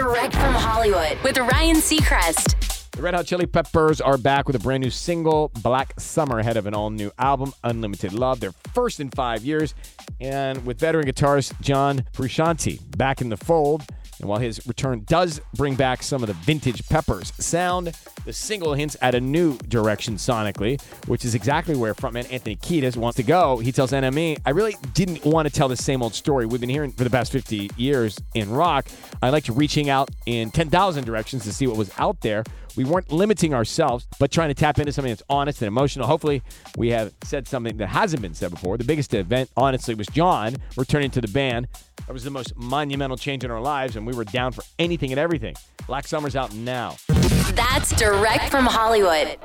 Direct from Hollywood with Ryan Seacrest. The Red Hot Chili Peppers are back with a brand new single, Black Summer, ahead of an all new album, Unlimited Love, their first in five years. And with veteran guitarist John Frusciante back in the fold. And while his return does bring back some of the vintage Peppers sound, the single hints at a new direction sonically, which is exactly where frontman Anthony Kiedis wants to go. He tells NME, I really didn't want to tell the same old story we've been hearing for the past 50 years in rock. I liked reaching out in 10,000 directions to see what was out there. We weren't limiting ourselves, but trying to tap into something that's honest and emotional. Hopefully, we have said something that hasn't been said before. The biggest event, honestly, was John returning to the band. That was the most monumental change in our lives, and we were down for anything and everything. Black Summer's out now. That's direct from Hollywood.